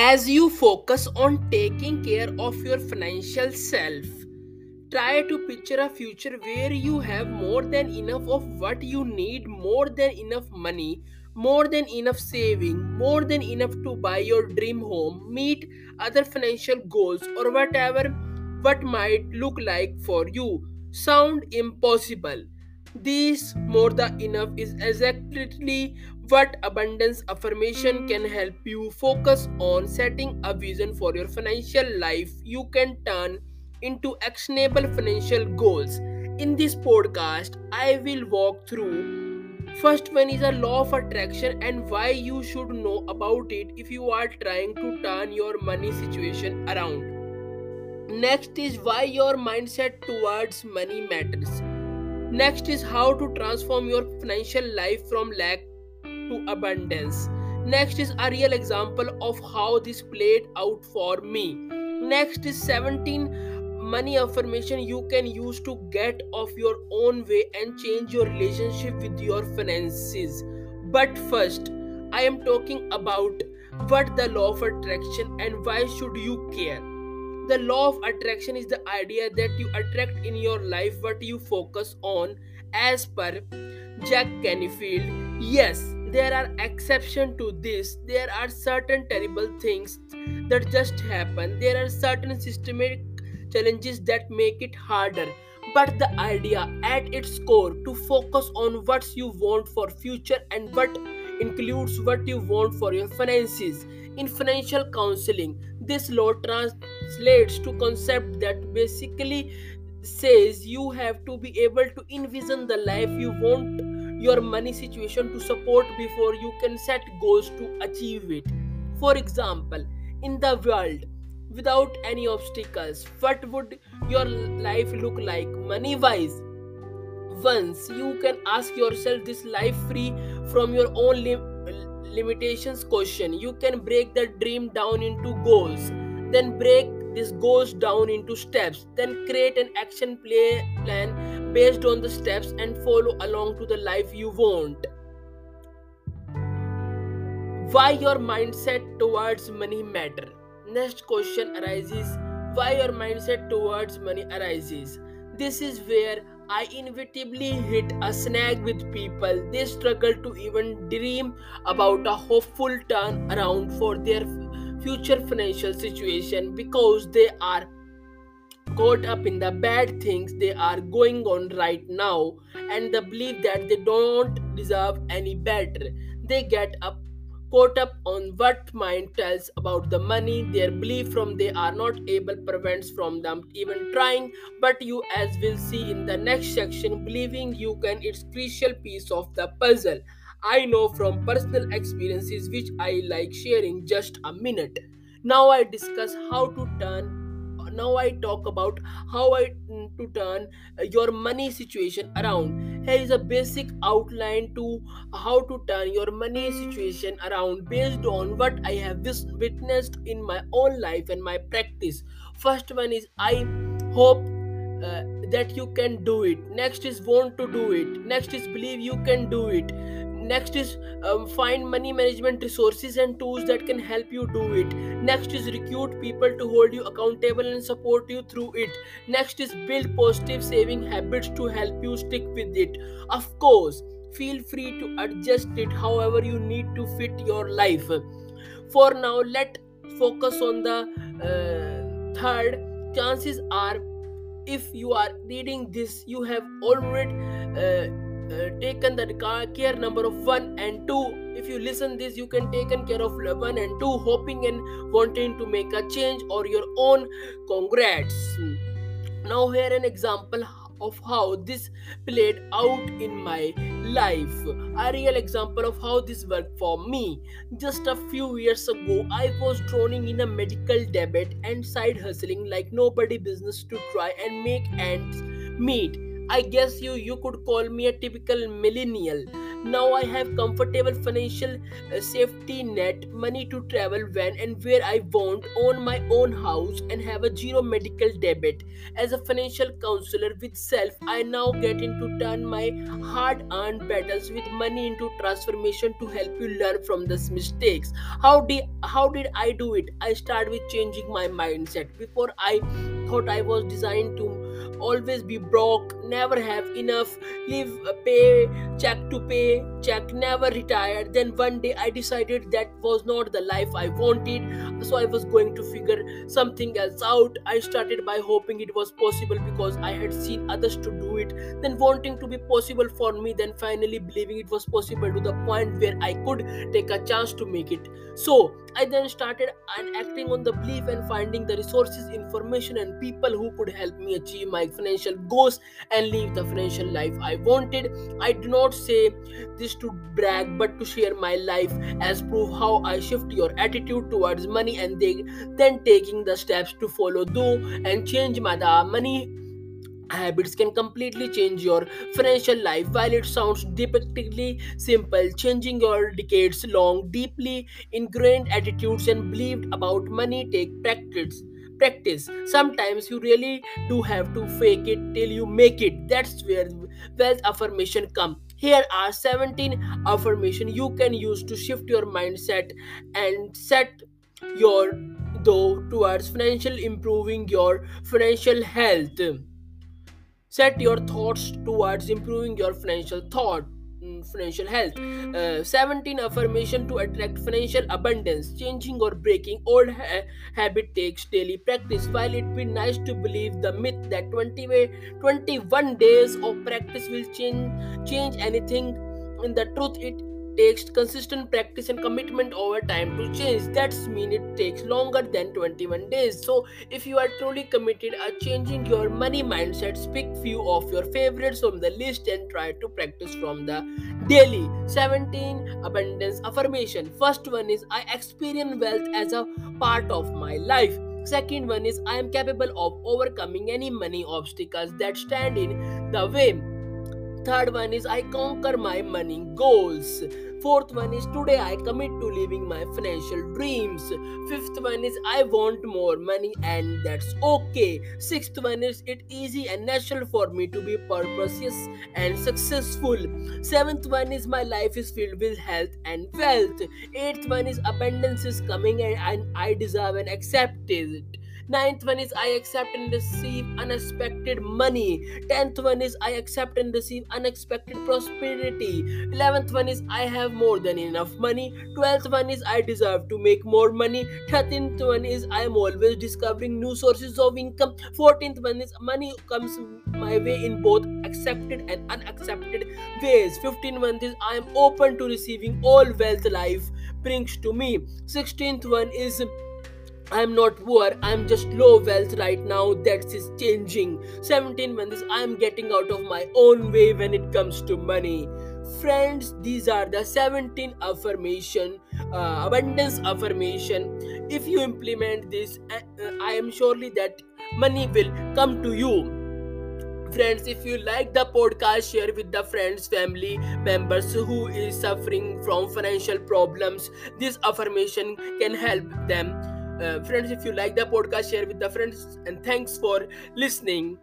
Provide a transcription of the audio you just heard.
As you focus on taking care of your financial self, try to picture a future where you have more than enough of what you need, more than enough money, more than enough saving, more than enough to buy your dream home, meet other financial goals, or whatever what might look like for you. Sound impossible. This more than enough is exactly what abundance affirmation can help you focus on setting a vision for your financial life you can turn into actionable financial goals. In this podcast, I will walk through first one is a law of attraction and why you should know about it if you are trying to turn your money situation around. Next is why your mindset towards money matters. Next is how to transform your financial life from lack to abundance. Next is a real example of how this played out for me. Next is 17 money affirmation you can use to get off your own way and change your relationship with your finances. But first, I am talking about what the law of attraction and why should you care. The law of attraction is the idea that you attract in your life what you focus on as per Jack Canfield. Yes, there are exceptions to this. There are certain terrible things that just happen. There are certain systemic challenges that make it harder. But the idea at its core to focus on what you want for future and what includes what you want for your finances. In financial counseling, this law translates to concept that basically says you have to be able to envision the life you want your money situation to support before you can set goals to achieve it. For example, in the world without any obstacles, what would your life look like money wise? Once you can ask yourself this life free from your own lim- limitations question, you can break the dream down into goals, then break this goes down into steps, then create an action play plan based on the steps and follow along to the life you want. Why your mindset towards money matter? Next question arises why your mindset towards money arises. This is where I inevitably hit a snag with people. They struggle to even dream about a hopeful turn around for their future financial situation because they are caught up in the bad things they are going on right now and the belief that they don't deserve any better. They get up caught up on what mind tells about the money. Their belief from they are not able prevents from them even trying. But you as we'll see in the next section believing you can it's crucial piece of the puzzle i know from personal experiences which i like sharing just a minute. Now i discuss how to turn now i talk about how i mm, to turn uh, your money situation around. Here is a basic outline to how to turn your money situation around based on what i have witnessed in my own life and my practice. First one is i hope uh, that you can do it. Next is want to do it. Next is believe you can do it next is um, find money management resources and tools that can help you do it. Next is recruit people to hold you accountable and support you through it. Next is build positive saving habits to help you stick with it. Of course feel free to adjust it however you need to fit your life. For now let focus on the uh, third. Chances are if you are reading this you have already uh, uh, taken the care number of one and two. If you listen this you can taken care of one and two hoping and wanting to make a change or your own. Congrats. Now here an example of how this played out in my life. A real example of how this worked for me. Just a few years ago i was drowning in a medical debt and side hustling like nobody business to try and make ends meet I guess you you could call me a typical millennial. Now I have comfortable financial uh, safety net, money to travel when and where I want, own my own house, and have a zero medical debit. As a financial counselor with self, I now get into turn my hard-earned battles with money into transformation to help you learn from these mistakes. How did how did I do it? I start with changing my mindset. Before I thought I was designed to always be broke, never have enough, live pay check to pay check, never retired. Then one day I decided that was not the life I wanted, so I was going to figure something else out. I started by hoping it was possible because I had seen others to do it, then wanting to be possible for me, then finally believing it was possible to the point where I could take a chance to make it. So I then started acting on the belief and finding the resources, information, and people who could help me achieve my financial goals and live the financial life I wanted. I do not say this to brag but to share my life as proof how I shift your attitude towards money and they, then taking the steps to follow through and change my money habits can completely change your financial life. While it sounds depictingly simple changing your decades long deeply ingrained attitudes and beliefs about money take practice practice. Sometimes you really do have to fake it till you make it. That's where wealth affirmation come. Here are 17 affirmation you can use to shift your mindset and set your though towards financial improving your financial health set your thoughts towards improving your financial thought mm, financial health. Uh, 17 affirmation to attract financial abundance. Changing or breaking old ha- habit takes daily practice. While it be nice to believe the myth that 20 way, 21 days of practice will change change anything in the truth it takes consistent practice and commitment over time to change. That's mean it takes longer than 21 days. So if you are truly committed at changing your money mindset pick few of your favorites from the list and try to practice from the daily. 17 abundance affirmation. First one is i experience wealth as a part of my life. Second one is i am capable of overcoming any money obstacles that stand in the way. Third one is i conquer my money goals Fourth one is today I commit to living my financial dreams. Fifth one is I want more money and that's okay. Sixth one is it easy and natural for me to be purposeless and successful. Seventh one is my life is filled with health and wealth. Eighth one is abundance is coming and, I deserve and accept it. Ninth one is I accept and receive unexpected money. Tenth one is I accept and receive unexpected prosperity. Eleventh one is I have more than enough money. Twelfth one is I deserve to make more money. Thirteenth one is I am always discovering new sources of income. Fourteenth one is money comes my way in both accepted and unaccepted ways. Fifteenth one is I am open to receiving all wealth life brings to me. Sixteenth one is I'm not poor, I'm just low wealth right now. That is changing. 17 months, I'm getting out of my own way when it comes to money. Friends, these are the 17 affirmation, uh, abundance affirmation. If you implement this, uh, uh, I am surely that money will come to you friends if you like the podcast share with the friends family members who is suffering from financial problems this affirmation can help them Uh, friends if you like the podcast share with the friends and thanks for listening